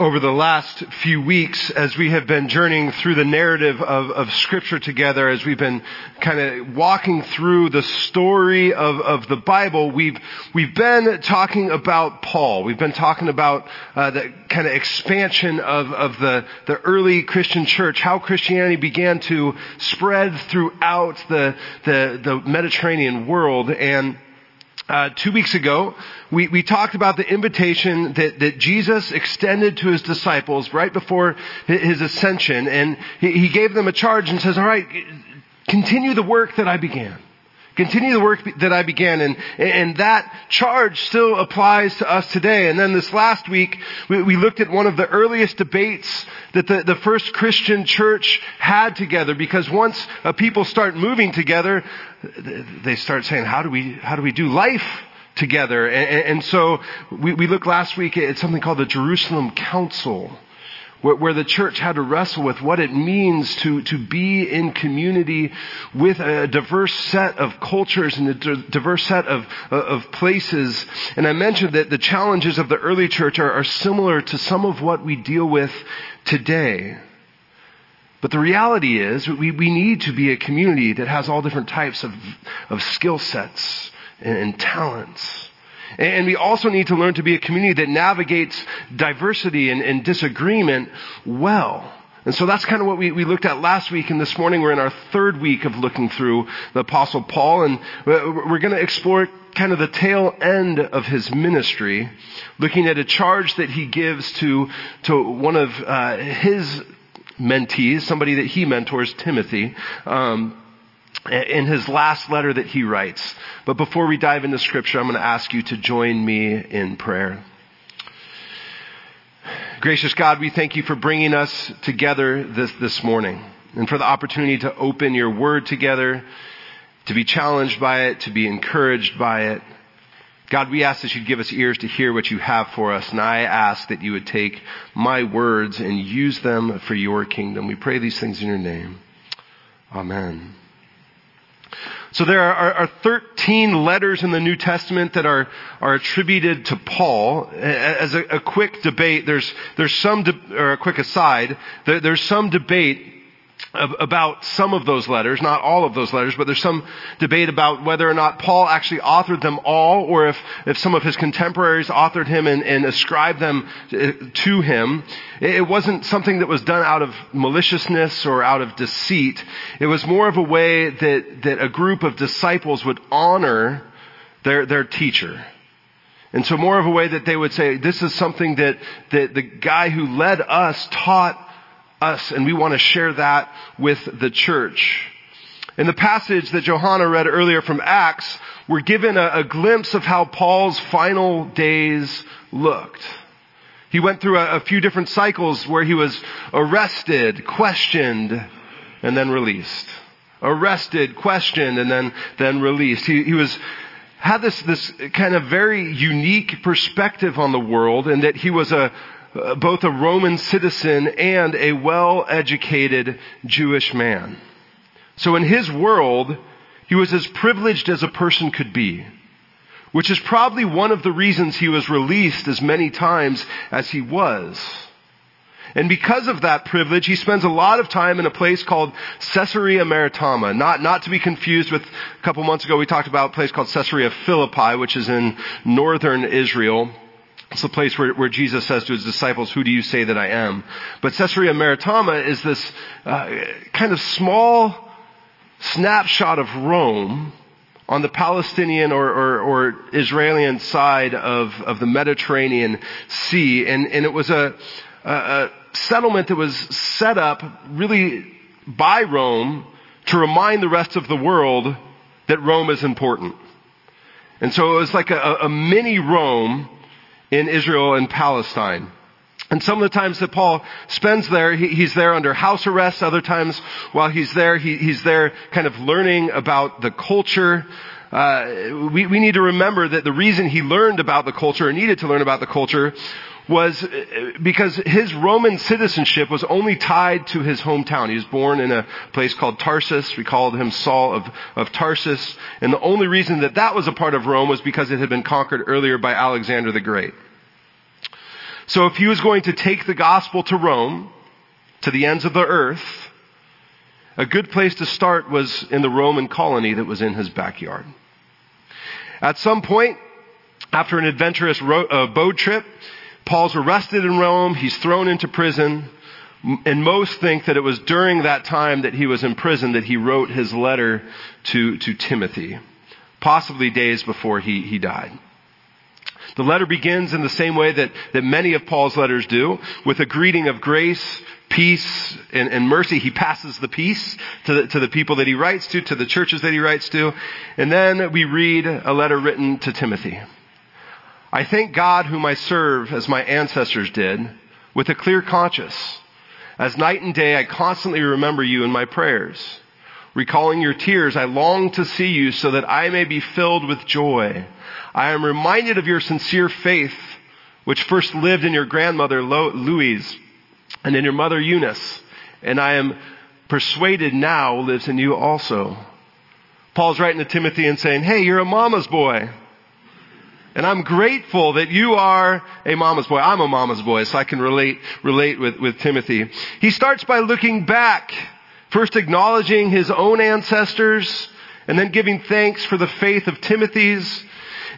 over the last few weeks as we have been journeying through the narrative of, of scripture together, as we've been kind of walking through the story of, of the Bible, we've, we've been talking about Paul. We've been talking about uh, the kind of expansion of, of the, the early Christian church, how Christianity began to spread throughout the, the, the Mediterranean world and uh, two weeks ago, we, we talked about the invitation that, that Jesus extended to his disciples right before his ascension, and he, he gave them a charge and says, all right, continue the work that I began. Continue the work that I began and, and that charge still applies to us today. And then this last week, we, we looked at one of the earliest debates that the, the first Christian church had together because once people start moving together, they start saying, how do we, how do we do life together? And, and so we, we looked last week at something called the Jerusalem Council where, where, the church had to wrestle with what it means to, to be in community with a diverse set of cultures and a diverse set of, uh, of places. And I mentioned that the challenges of the early church are, are similar to some of what we deal with today. But the reality is we, we need to be a community that has all different types of, of skill sets and, and talents. And we also need to learn to be a community that navigates diversity and, and disagreement well. And so that's kind of what we, we looked at last week, and this morning we're in our third week of looking through the Apostle Paul, and we're going to explore kind of the tail end of his ministry, looking at a charge that he gives to, to one of uh, his mentees, somebody that he mentors, Timothy. Um, in his last letter that he writes. But before we dive into scripture, I'm going to ask you to join me in prayer. Gracious God, we thank you for bringing us together this, this morning and for the opportunity to open your word together, to be challenged by it, to be encouraged by it. God, we ask that you'd give us ears to hear what you have for us, and I ask that you would take my words and use them for your kingdom. We pray these things in your name. Amen. So there are, are, 13 letters in the New Testament that are, are attributed to Paul. As a, a quick debate, there's, there's some, de- or a quick aside, there, there's some debate about some of those letters, not all of those letters, but there's some debate about whether or not Paul actually authored them all or if, if some of his contemporaries authored him and, and ascribed them uh, to him. It wasn't something that was done out of maliciousness or out of deceit. It was more of a way that, that a group of disciples would honor their, their teacher. And so more of a way that they would say, this is something that, that the guy who led us taught us, and we want to share that with the church. In the passage that Johanna read earlier from Acts, we're given a, a glimpse of how Paul's final days looked. He went through a, a few different cycles where he was arrested, questioned, and then released. Arrested, questioned, and then, then released. He, he was, had this, this kind of very unique perspective on the world and that he was a, uh, both a Roman citizen and a well-educated Jewish man. So in his world, he was as privileged as a person could be, which is probably one of the reasons he was released as many times as he was. And because of that privilege, he spends a lot of time in a place called Caesarea Maritima. Not, not to be confused with a couple months ago we talked about a place called Caesarea Philippi, which is in northern Israel. It's the place where, where Jesus says to his disciples, who do you say that I am? But Caesarea Maritima is this uh, kind of small snapshot of Rome on the Palestinian or, or, or Israeli side of, of the Mediterranean Sea. And, and it was a, a, a settlement that was set up really by Rome to remind the rest of the world that Rome is important. And so it was like a, a mini Rome in Israel and Palestine. And some of the times that Paul spends there, he, he's there under house arrest. Other times while he's there, he, he's there kind of learning about the culture. Uh, we, we need to remember that the reason he learned about the culture or needed to learn about the culture was uh, because his Roman citizenship was only tied to his hometown. He was born in a place called Tarsus. We called him Saul of, of Tarsus. And the only reason that that was a part of Rome was because it had been conquered earlier by Alexander the Great. So if he was going to take the gospel to Rome, to the ends of the earth, a good place to start was in the Roman colony that was in his backyard. At some point, after an adventurous ro- uh, boat trip, Paul's arrested in Rome, he's thrown into prison, and most think that it was during that time that he was in prison that he wrote his letter to, to Timothy, possibly days before he, he died. The letter begins in the same way that, that many of Paul's letters do, with a greeting of grace, peace, and, and mercy. He passes the peace to the, to the people that he writes to, to the churches that he writes to. And then we read a letter written to Timothy. I thank God whom I serve as my ancestors did, with a clear conscience. As night and day I constantly remember you in my prayers. Recalling your tears, I long to see you so that I may be filled with joy. I am reminded of your sincere faith, which first lived in your grandmother Lois and in your mother Eunice, and I am persuaded now lives in you also. Paul's writing to Timothy and saying, hey, you're a mama's boy. And I'm grateful that you are a mama's boy. I'm a mama's boy, so I can relate, relate with, with Timothy. He starts by looking back, first acknowledging his own ancestors, and then giving thanks for the faith of Timothy's.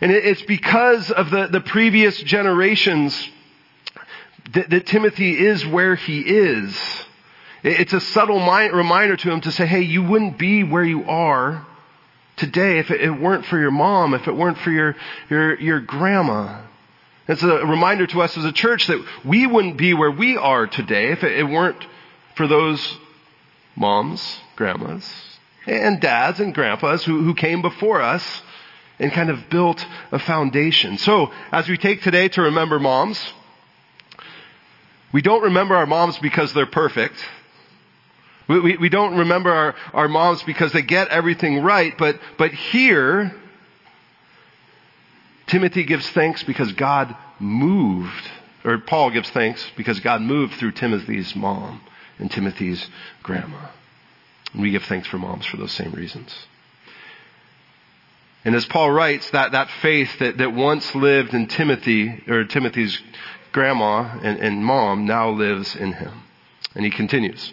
And it's because of the, the previous generations that, that Timothy is where he is. It's a subtle reminder to him to say, hey, you wouldn't be where you are today if it weren't for your mom, if it weren't for your, your, your grandma. It's a reminder to us as a church that we wouldn't be where we are today if it weren't for those moms, grandmas, and dads and grandpas who, who came before us and kind of built a foundation. So, as we take today to remember moms, we don't remember our moms because they're perfect. We, we, we, don't remember our, our moms because they get everything right, but, but here, Timothy gives thanks because God moved, or Paul gives thanks because God moved through Timothy's mom and Timothy's grandma. And we give thanks for moms for those same reasons. And as Paul writes, that, that faith that, that once lived in Timothy, or Timothy's grandma and, and mom, now lives in him. And he continues.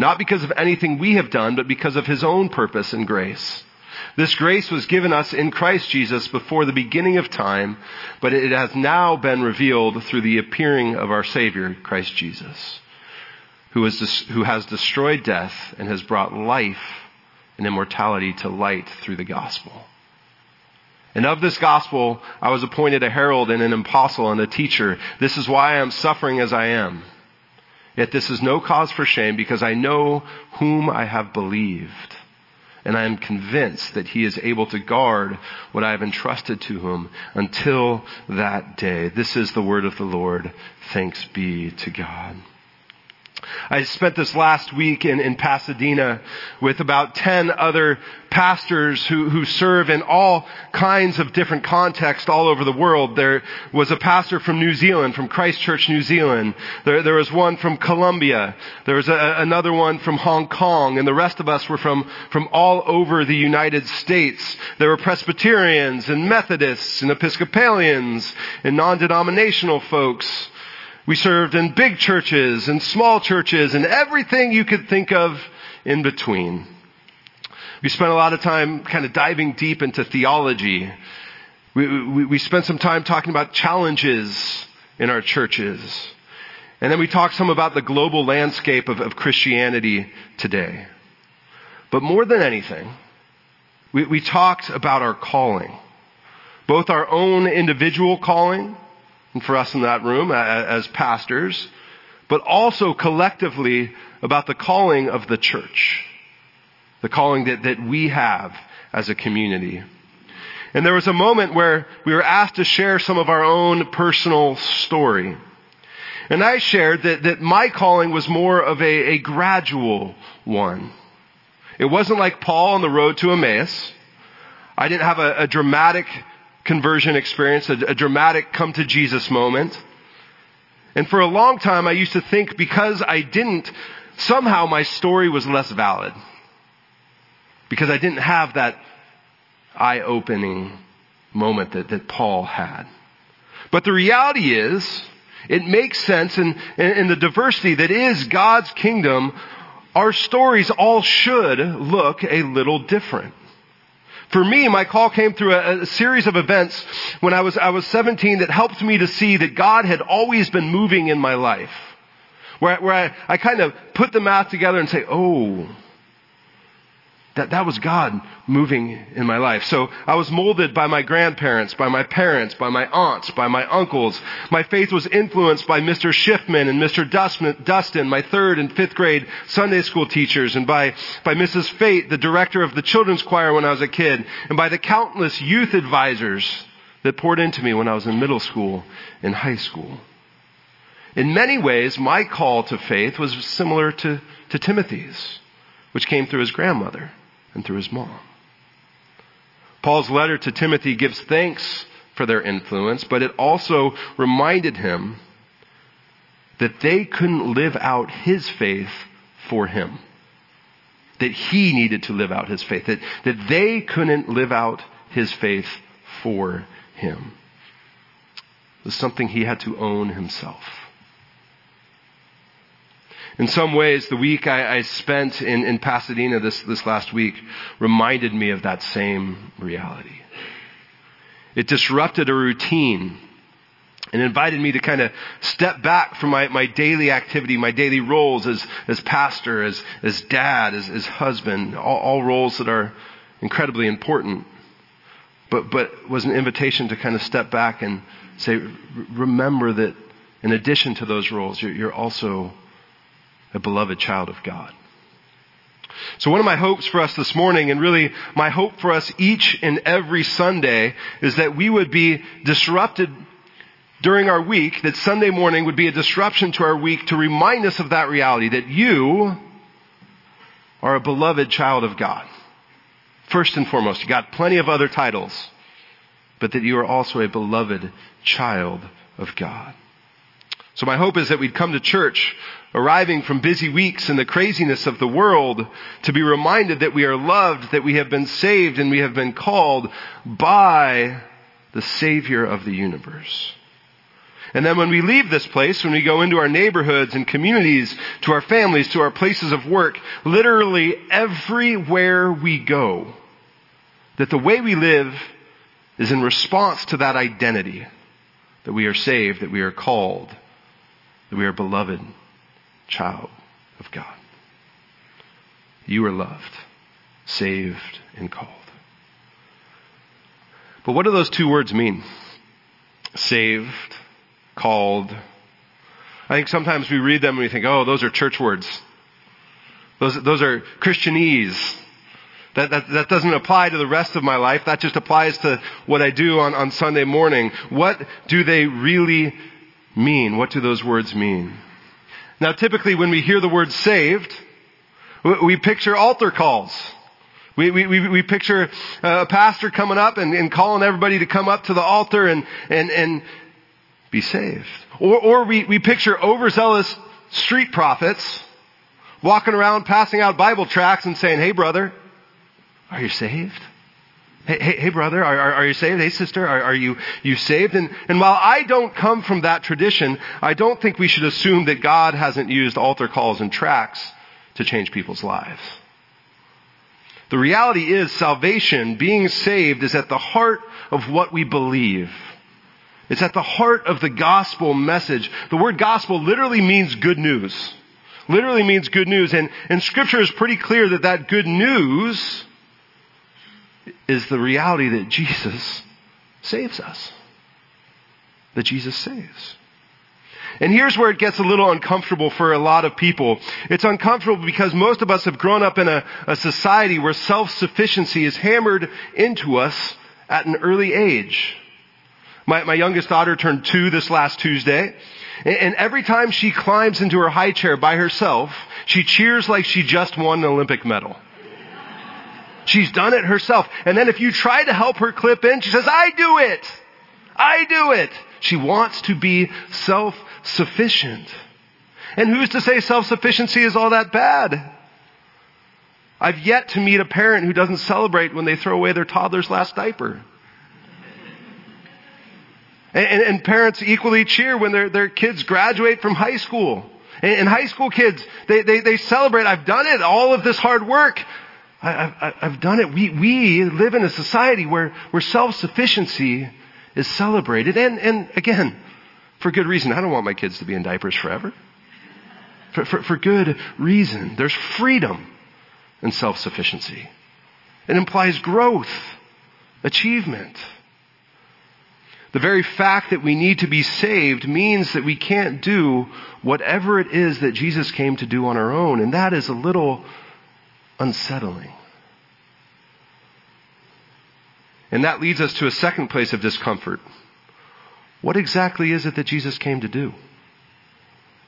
not because of anything we have done, but because of his own purpose and grace. This grace was given us in Christ Jesus before the beginning of time, but it has now been revealed through the appearing of our Savior, Christ Jesus, who, is, who has destroyed death and has brought life and immortality to light through the gospel. And of this gospel, I was appointed a herald and an apostle and a teacher. This is why I am suffering as I am. Yet this is no cause for shame because I know whom I have believed. And I am convinced that he is able to guard what I have entrusted to him until that day. This is the word of the Lord. Thanks be to God. I spent this last week in, in Pasadena with about 10 other pastors who, who serve in all kinds of different contexts all over the world. There was a pastor from New Zealand, from Christchurch, New Zealand. There, there was one from Colombia. There was a, another one from Hong Kong. And the rest of us were from, from all over the United States. There were Presbyterians and Methodists and Episcopalians and non-denominational folks. We served in big churches and small churches and everything you could think of in between. We spent a lot of time kind of diving deep into theology. We, we, we spent some time talking about challenges in our churches. And then we talked some about the global landscape of, of Christianity today. But more than anything, we, we talked about our calling. Both our own individual calling and for us in that room as pastors, but also collectively about the calling of the church. The calling that, that we have as a community. And there was a moment where we were asked to share some of our own personal story. And I shared that, that my calling was more of a, a gradual one. It wasn't like Paul on the road to Emmaus. I didn't have a, a dramatic conversion experience, a, a dramatic come to Jesus moment. And for a long time, I used to think because I didn't, somehow my story was less valid. Because I didn't have that eye opening moment that, that Paul had. But the reality is, it makes sense in, in, in, the diversity that is God's kingdom, our stories all should look a little different. For me, my call came through a, a, series of events when I was, I was 17 that helped me to see that God had always been moving in my life. Where, where I, I kind of put the math together and say, oh, that, that was God moving in my life. So I was molded by my grandparents, by my parents, by my aunts, by my uncles. My faith was influenced by Mr. Schiffman and Mr. Dustin, my third and fifth grade Sunday school teachers, and by, by Mrs. Fate, the director of the children's choir when I was a kid, and by the countless youth advisors that poured into me when I was in middle school and high school. In many ways, my call to faith was similar to, to Timothy's, which came through his grandmother and through his mom. Paul's letter to Timothy gives thanks for their influence, but it also reminded him that they couldn't live out his faith for him. That he needed to live out his faith. That, that they couldn't live out his faith for him. It was something he had to own himself. In some ways, the week I, I spent in, in Pasadena this, this last week reminded me of that same reality. It disrupted a routine and invited me to kind of step back from my, my daily activity, my daily roles as, as pastor, as, as dad, as, as husband, all, all roles that are incredibly important. But, but was an invitation to kind of step back and say, remember that in addition to those roles, you're, you're also a beloved child of God. So one of my hopes for us this morning, and really my hope for us each and every Sunday, is that we would be disrupted during our week, that Sunday morning would be a disruption to our week to remind us of that reality, that you are a beloved child of God. First and foremost, you got plenty of other titles, but that you are also a beloved child of God. So my hope is that we'd come to church arriving from busy weeks and the craziness of the world to be reminded that we are loved, that we have been saved and we have been called by the Savior of the universe. And then when we leave this place, when we go into our neighborhoods and communities, to our families, to our places of work, literally everywhere we go, that the way we live is in response to that identity, that we are saved, that we are called, that we are beloved, child of God. You are loved, saved, and called. But what do those two words mean? Saved, called. I think sometimes we read them and we think, oh, those are church words. Those, those are Christianese. That, that, that doesn't apply to the rest of my life. That just applies to what I do on, on Sunday morning. What do they really mean? What do those words mean? Now typically when we hear the word saved, we picture altar calls. We, we, we, we picture uh, a pastor coming up and, and, calling everybody to come up to the altar and, and, and be saved. Or, or we, we picture overzealous street prophets walking around passing out Bible tracts and saying, hey brother, are you saved? Hey, hey, hey brother, are, are, you saved? Hey sister, are, are you, you saved? And, and while I don't come from that tradition, I don't think we should assume that God hasn't used altar calls and tracts to change people's lives. The reality is salvation, being saved, is at the heart of what we believe. It's at the heart of the gospel message. The word gospel literally means good news. Literally means good news. And, and scripture is pretty clear that that good news is the reality that Jesus saves us. That Jesus saves. And here's where it gets a little uncomfortable for a lot of people. It's uncomfortable because most of us have grown up in a, a society where self-sufficiency is hammered into us at an early age. My, my youngest daughter turned two this last Tuesday. And every time she climbs into her high chair by herself, she cheers like she just won an Olympic medal. She's done it herself. And then if you try to help her clip in, she says, I do it. I do it. She wants to be self-sufficient. And who's to say self-sufficiency is all that bad? I've yet to meet a parent who doesn't celebrate when they throw away their toddler's last diaper. And, and, and parents equally cheer when their, their kids graduate from high school. And, and high school kids, they, they, they celebrate, I've done it, all of this hard work. I, have done it. We, we live in a society where, where self-sufficiency is celebrated. And, and again, for good reason. I don't want my kids to be in diapers forever. For, for, for good reason. There's freedom in self-sufficiency. It implies growth, achievement. The very fact that we need to be saved means that we can't do whatever it is that Jesus came to do on our own. And that is a little unsettling. And that leads us to a second place of discomfort. What exactly is it that Jesus came to do?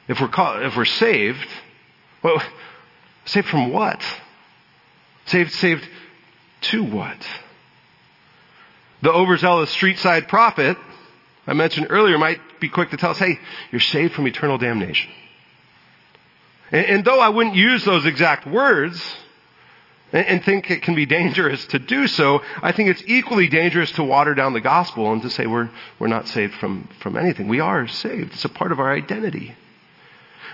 If we're, if we're saved, well, saved from what? Saved, saved to what? The overzealous street side prophet I mentioned earlier might be quick to tell us, hey, you're saved from eternal damnation. And, and though I wouldn't use those exact words, and, think it can be dangerous to do so, I think it's equally dangerous to water down the gospel and to say we're, we're not saved from, from anything. We are saved. It's a part of our identity.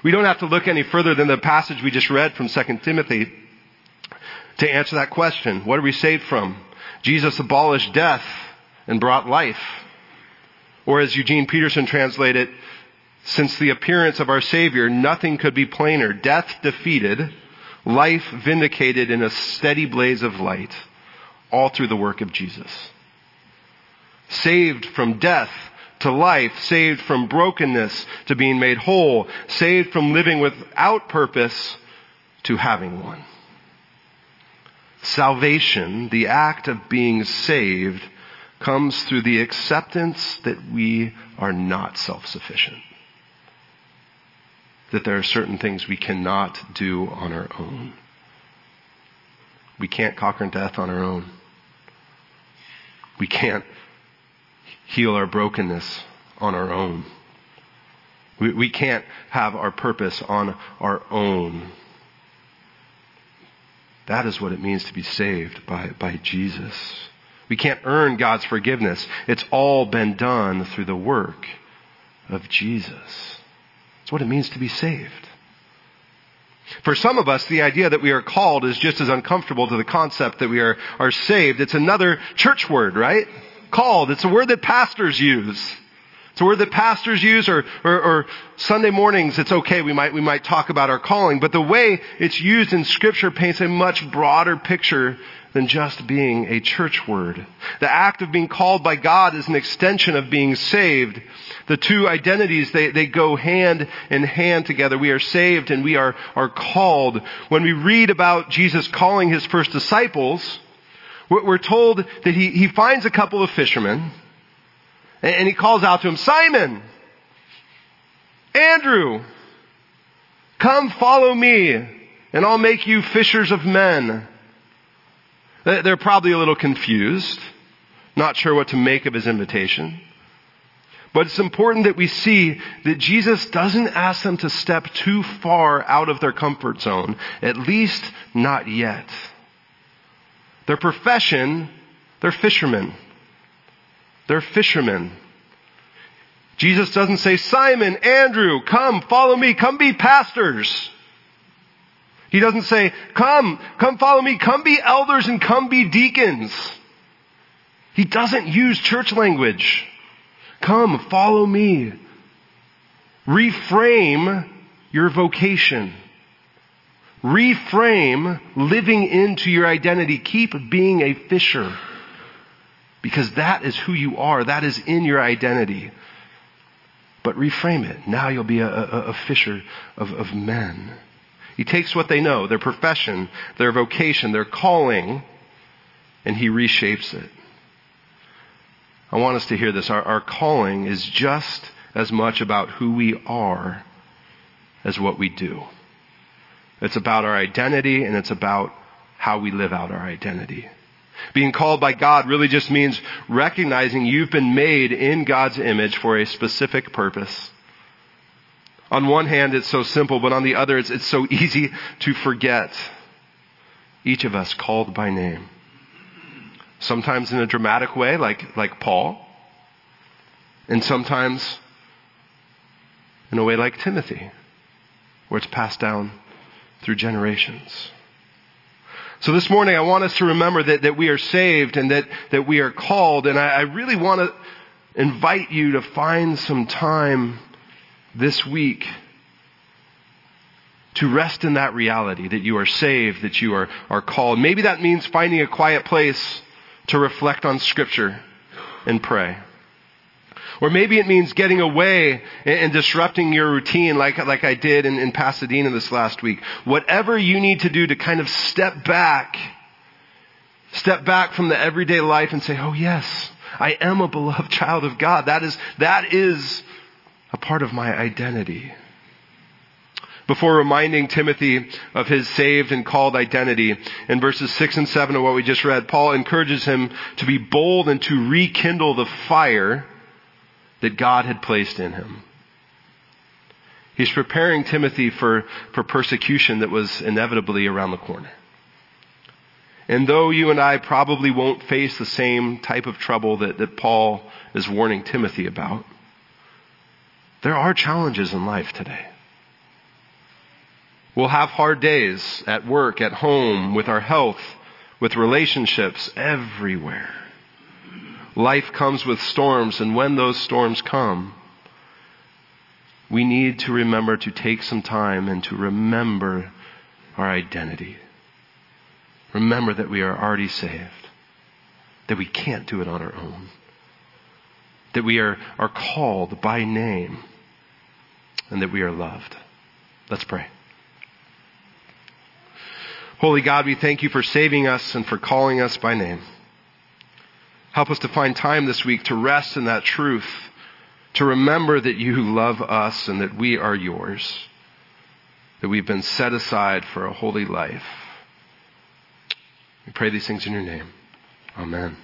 We don't have to look any further than the passage we just read from 2 Timothy to answer that question. What are we saved from? Jesus abolished death and brought life. Or as Eugene Peterson translated, since the appearance of our Savior, nothing could be plainer. Death defeated, life vindicated in a steady blaze of light, all through the work of Jesus. Saved from death to life, saved from brokenness to being made whole, saved from living without purpose to having one. Salvation, the act of being saved, comes through the acceptance that we are not self-sufficient. That there are certain things we cannot do on our own. We can't conquer death on our own. We can't heal our brokenness on our own. We, we can't have our purpose on our own. That is what it means to be saved by, by Jesus. We can't earn God's forgiveness. It's all been done through the work of Jesus. What it means to be saved. For some of us, the idea that we are called is just as uncomfortable to the concept that we are, are saved. It's another church word, right? Called. It's a word that pastors use. It's a word that pastors use or, or, or, Sunday mornings, it's okay. We might, we might talk about our calling, but the way it's used in scripture paints a much broader picture than just being a church word. The act of being called by God is an extension of being saved. The two identities, they, they go hand in hand together. We are saved and we are, are called. When we read about Jesus calling his first disciples, we're told that he, he finds a couple of fishermen and he calls out to him, Simon, Andrew, come follow me and I'll make you fishers of men. They're probably a little confused, not sure what to make of his invitation. But it's important that we see that Jesus doesn't ask them to step too far out of their comfort zone, at least not yet. Their profession, they're fishermen. They're fishermen. Jesus doesn't say, Simon, Andrew, come, follow me, come be pastors. He doesn't say, come, come follow me, come be elders and come be deacons. He doesn't use church language. Come, follow me. Reframe your vocation. Reframe living into your identity. Keep being a fisher. Because that is who you are. That is in your identity. But reframe it. Now you'll be a, a, a fisher of, of men. He takes what they know, their profession, their vocation, their calling, and he reshapes it. I want us to hear this. Our, our calling is just as much about who we are as what we do. It's about our identity and it's about how we live out our identity. Being called by God really just means recognizing you've been made in God's image for a specific purpose. On one hand, it's so simple, but on the other, it's, it's so easy to forget. Each of us called by name. Sometimes in a dramatic way, like, like Paul. And sometimes in a way like Timothy, where it's passed down through generations. So this morning I want us to remember that, that we are saved and that, that we are called. And I, I really want to invite you to find some time this week to rest in that reality that you are saved, that you are, are called. Maybe that means finding a quiet place to reflect on scripture and pray. Or maybe it means getting away and, disrupting your routine like, like I did in, in Pasadena this last week. Whatever you need to do to kind of step back, step back from the everyday life and say, oh yes, I am a beloved child of God. That is, that is a part of my identity. Before reminding Timothy of his saved and called identity, in verses 6 and 7 of what we just read, Paul encourages him to be bold and to rekindle the fire that God had placed in him. He's preparing Timothy for, for persecution that was inevitably around the corner. And though you and I probably won't face the same type of trouble that, that Paul is warning Timothy about, there are challenges in life today. We'll have hard days at work, at home, with our health, with relationships, everywhere. Life comes with storms, and when those storms come, we need to remember to take some time and to remember our identity. Remember that we are already saved, that we can't do it on our own, that we are, are called by name, and that we are loved. Let's pray. Holy God, we thank you for saving us and for calling us by name. Help us to find time this week to rest in that truth, to remember that you love us and that we are yours, that we've been set aside for a holy life. We pray these things in your name. Amen.